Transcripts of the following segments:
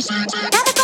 Never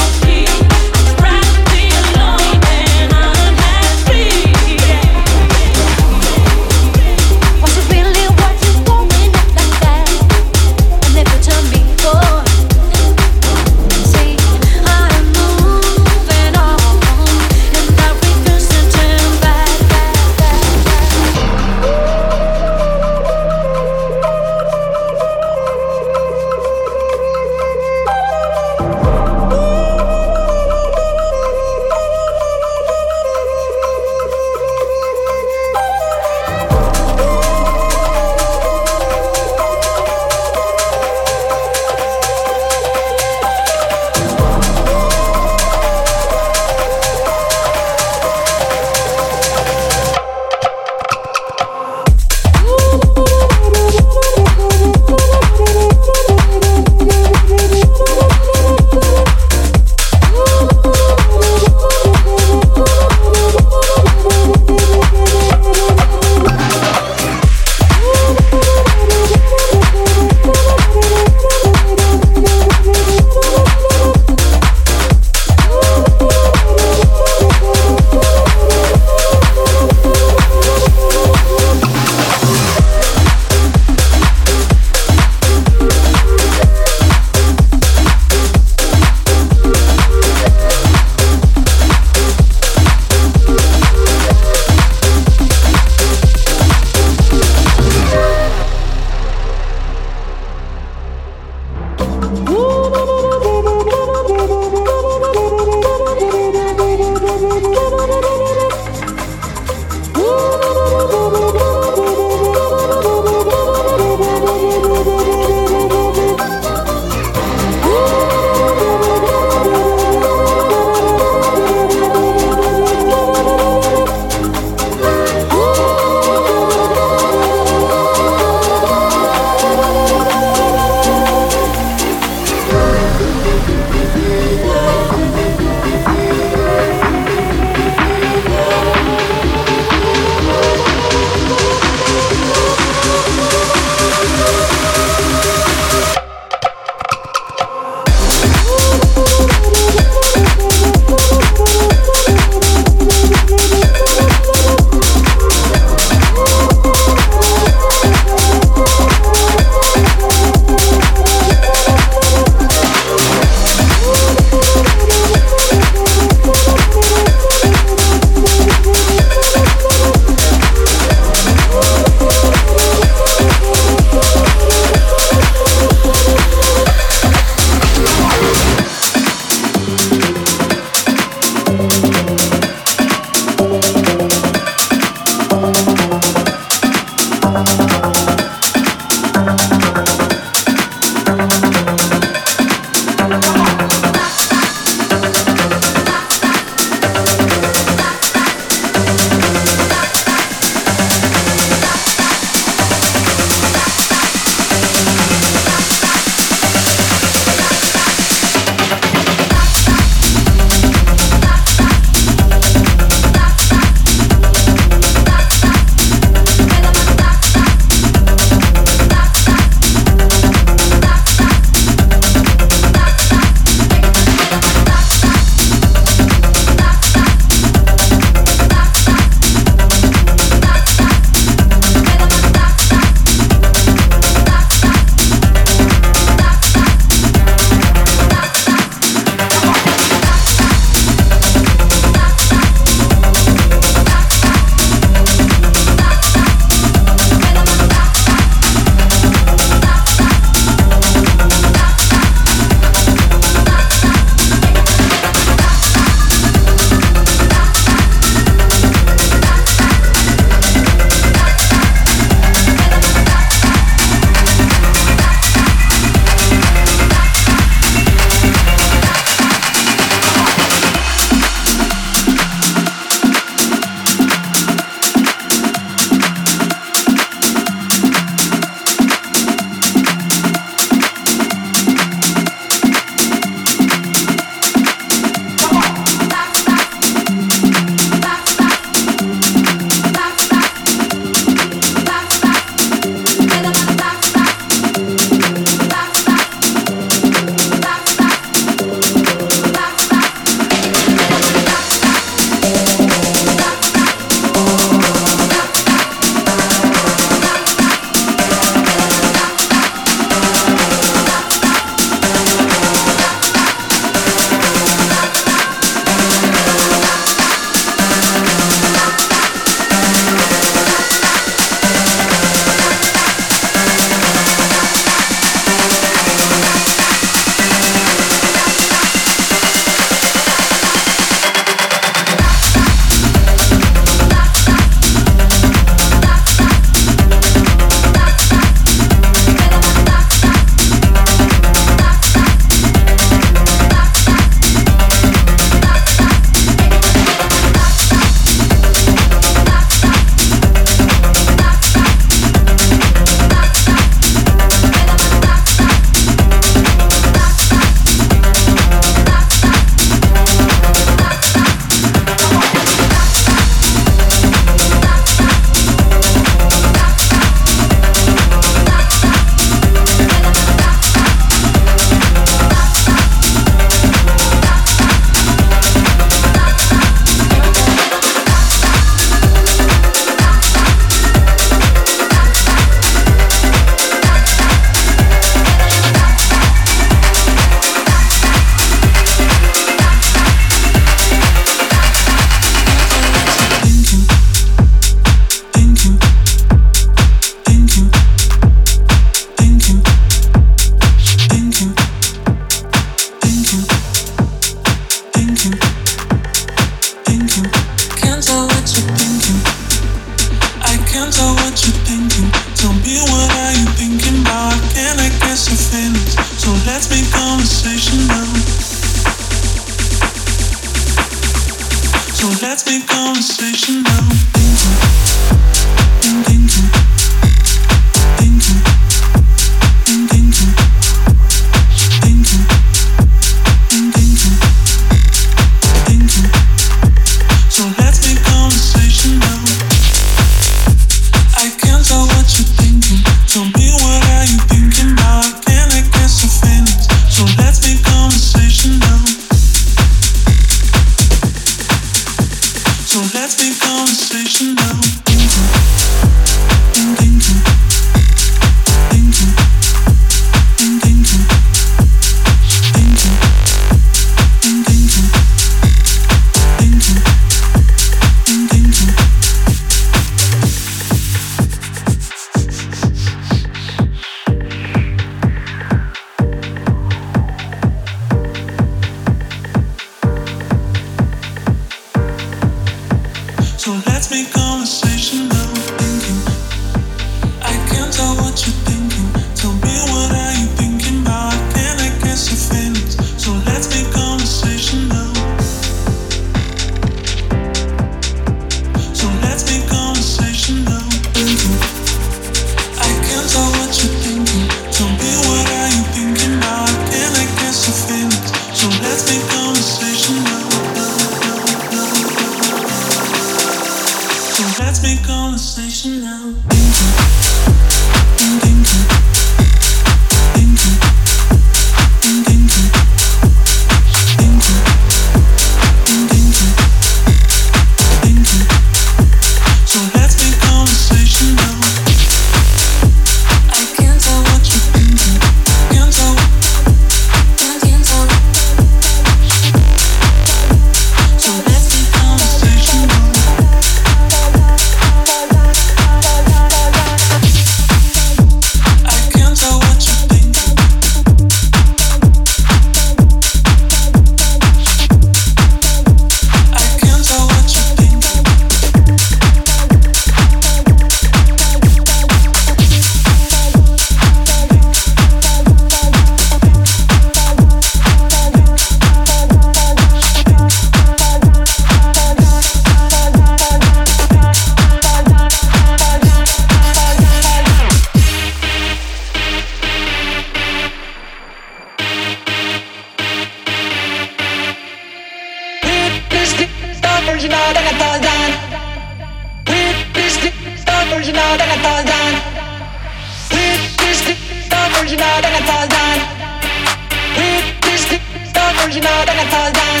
original, then I fall down.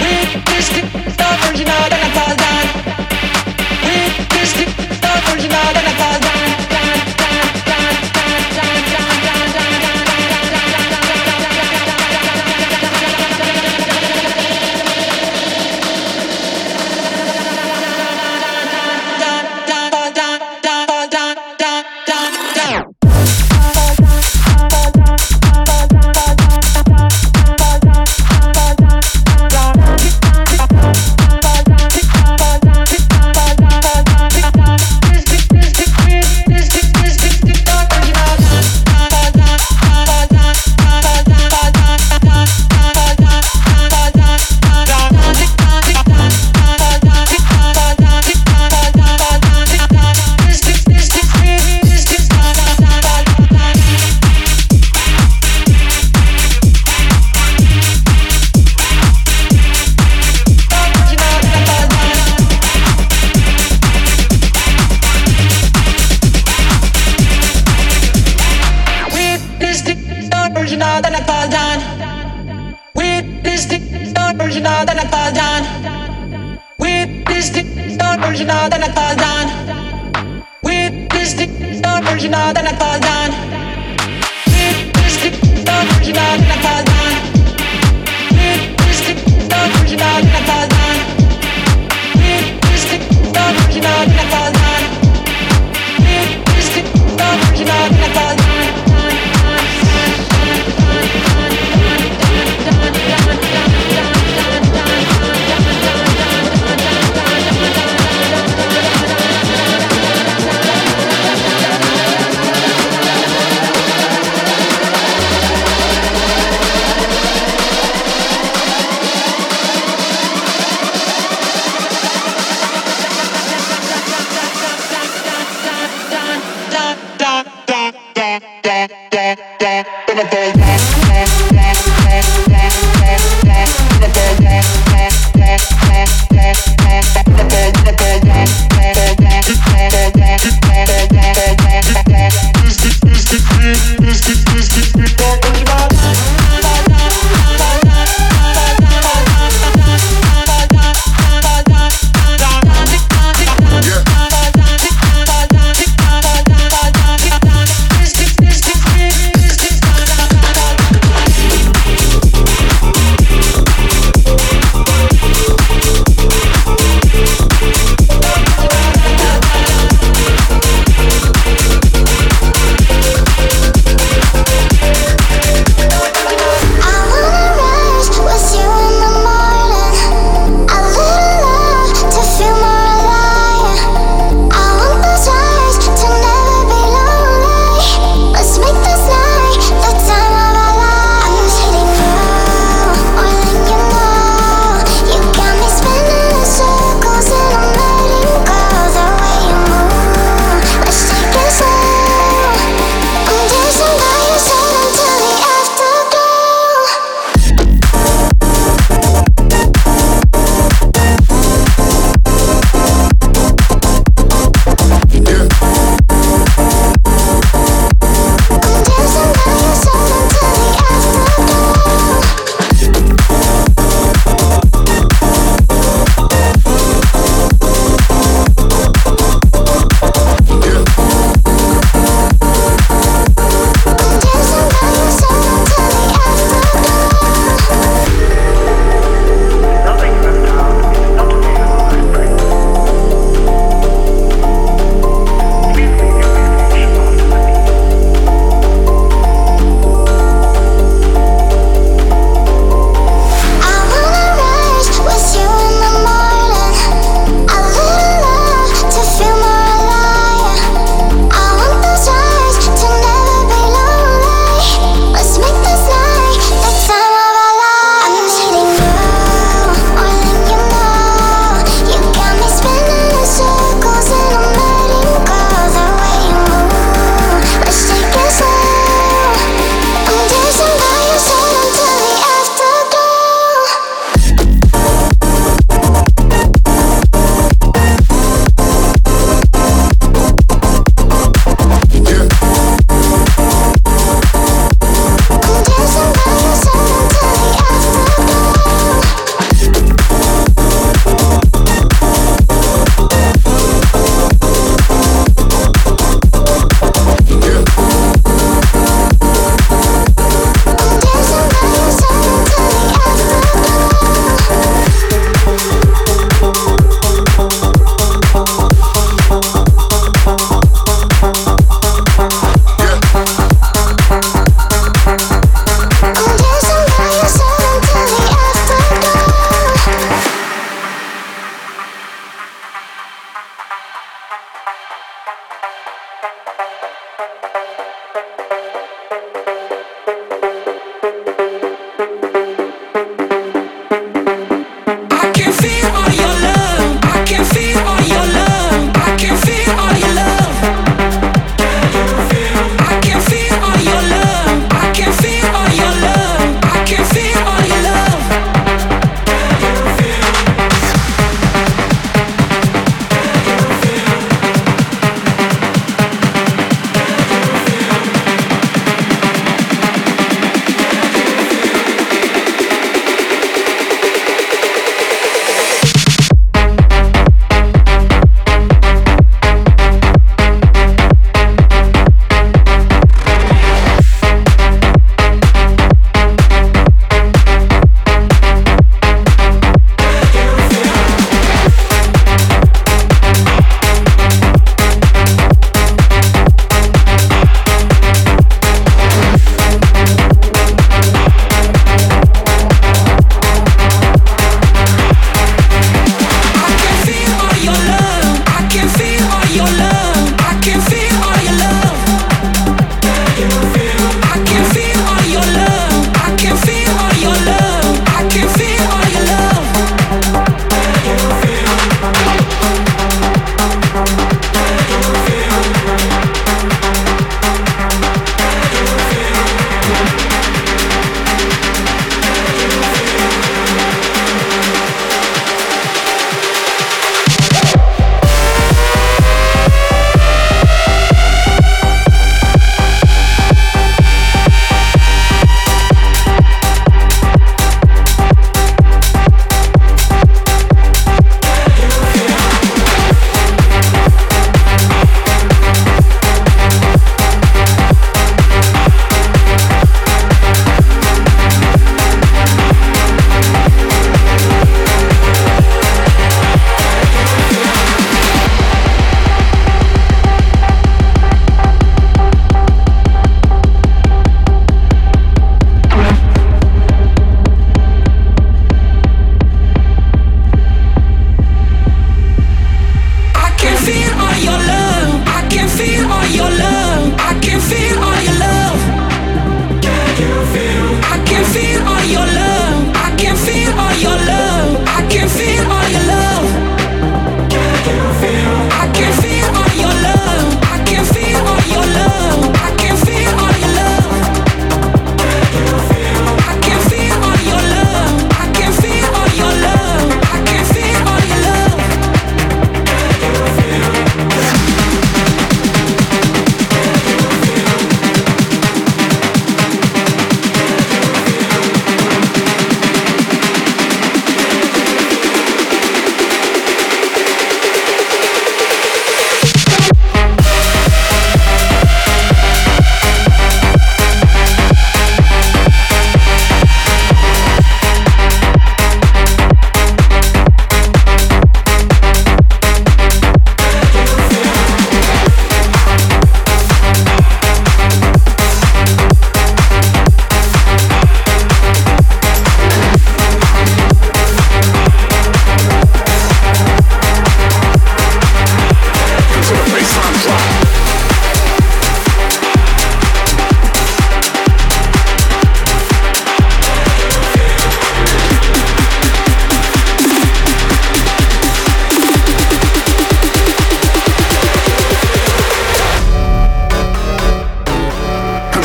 With this stuff original, then I fall down. With this stuff original, then I fall down.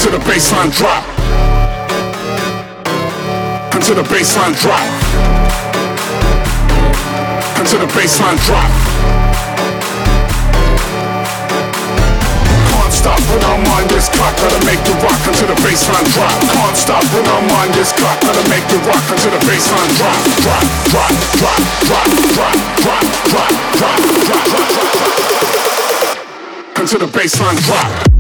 Until the bassline drop. Until the bassline drop. Until the bassline drop. Can't stop when I'm on this clock, gotta make the rock until the bassline drop. Can't stop when I'm on this clock, gotta make the rock until the bassline drop. Drop, drop, drop, drop, drop, drop, drop, drop, drop, drop, drop, drop. Until the bassline drop.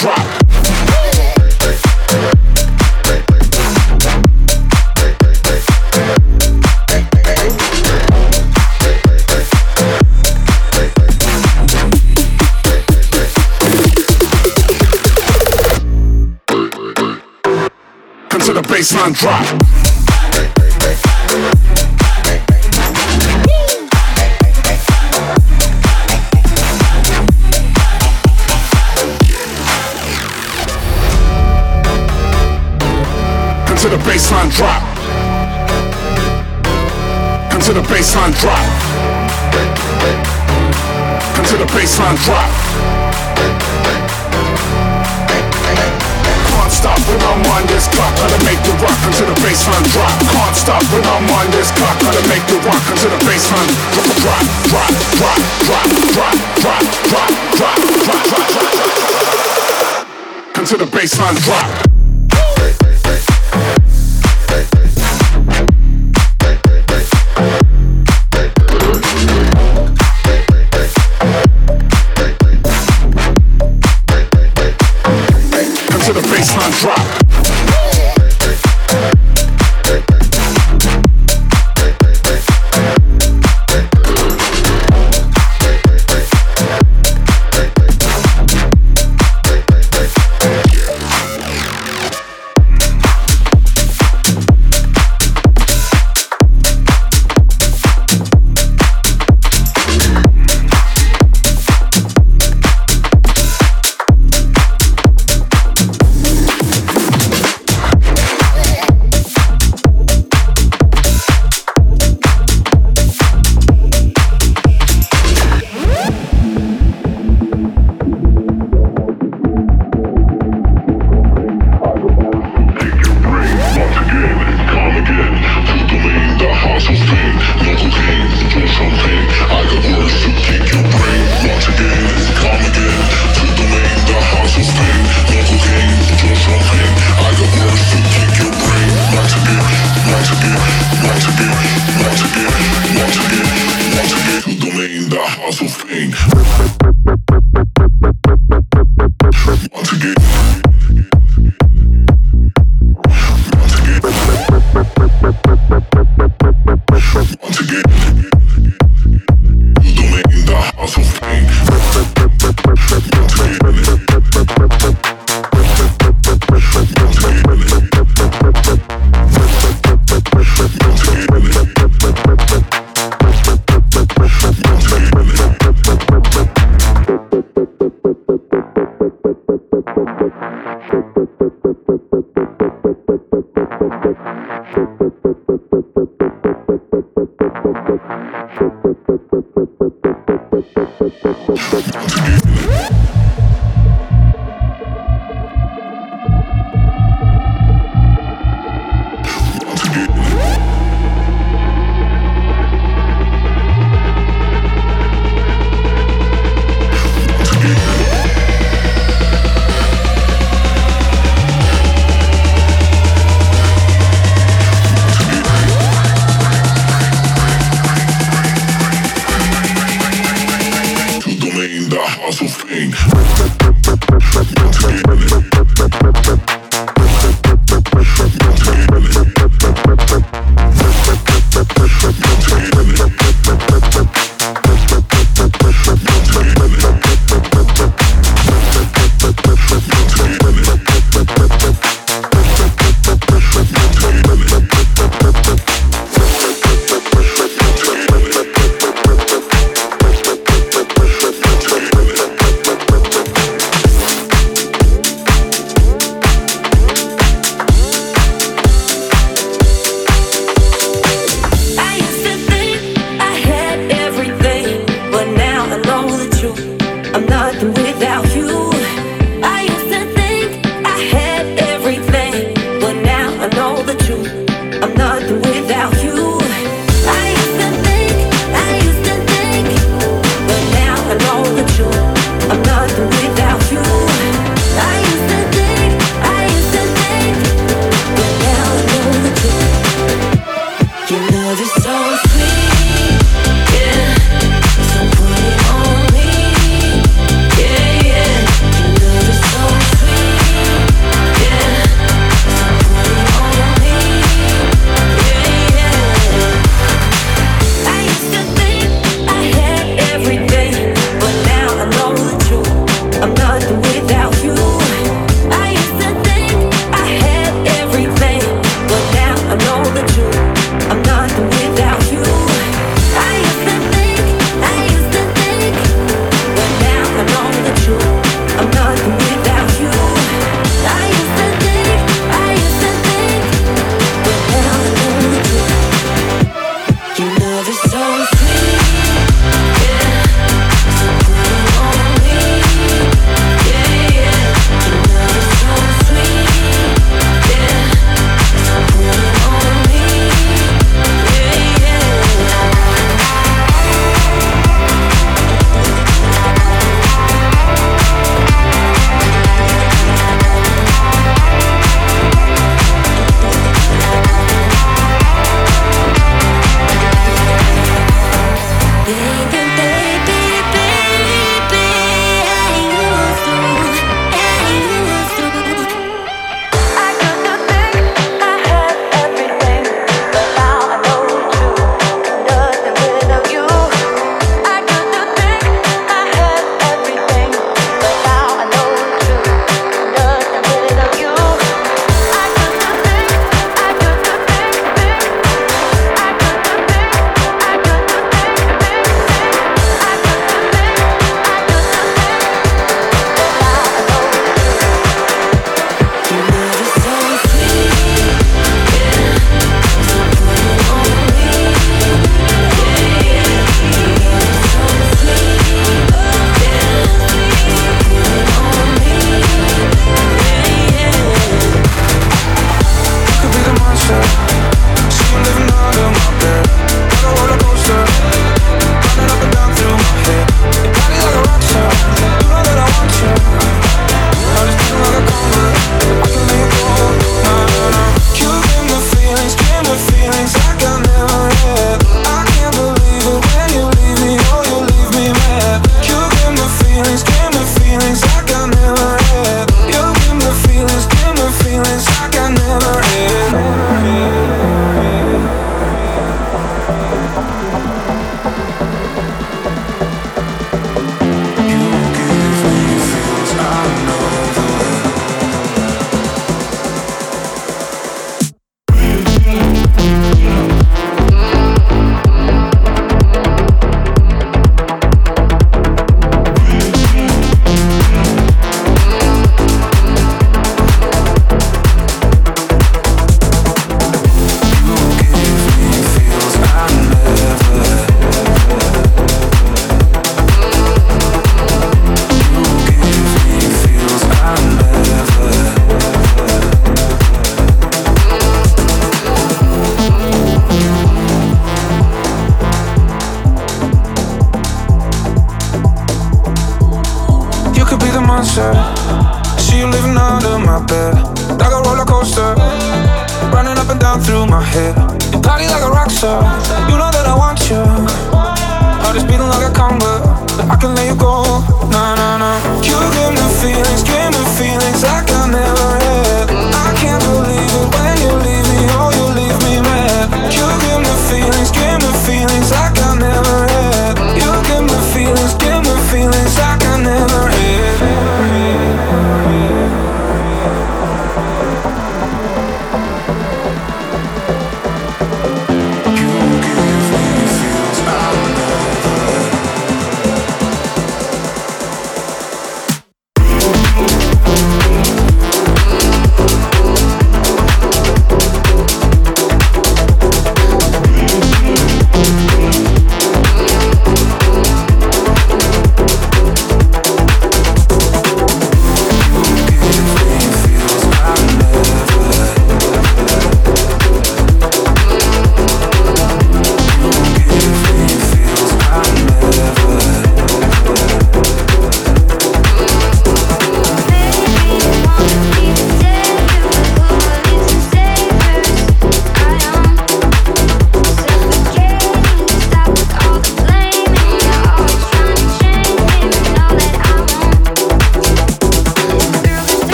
Drop. Bassline drop. The bassline drop. Until the bassline drop. Until the bassline drop. Can't stop when I'm on this clock, gotta make the rock until the bassline drop. Can't stop when I'm on this clock, gotta make the rock until the bassline drop, drop, drop, drop, drop, drop, drop, drop, drop, drop, drop, drop, drop, until the bassline drop. Until the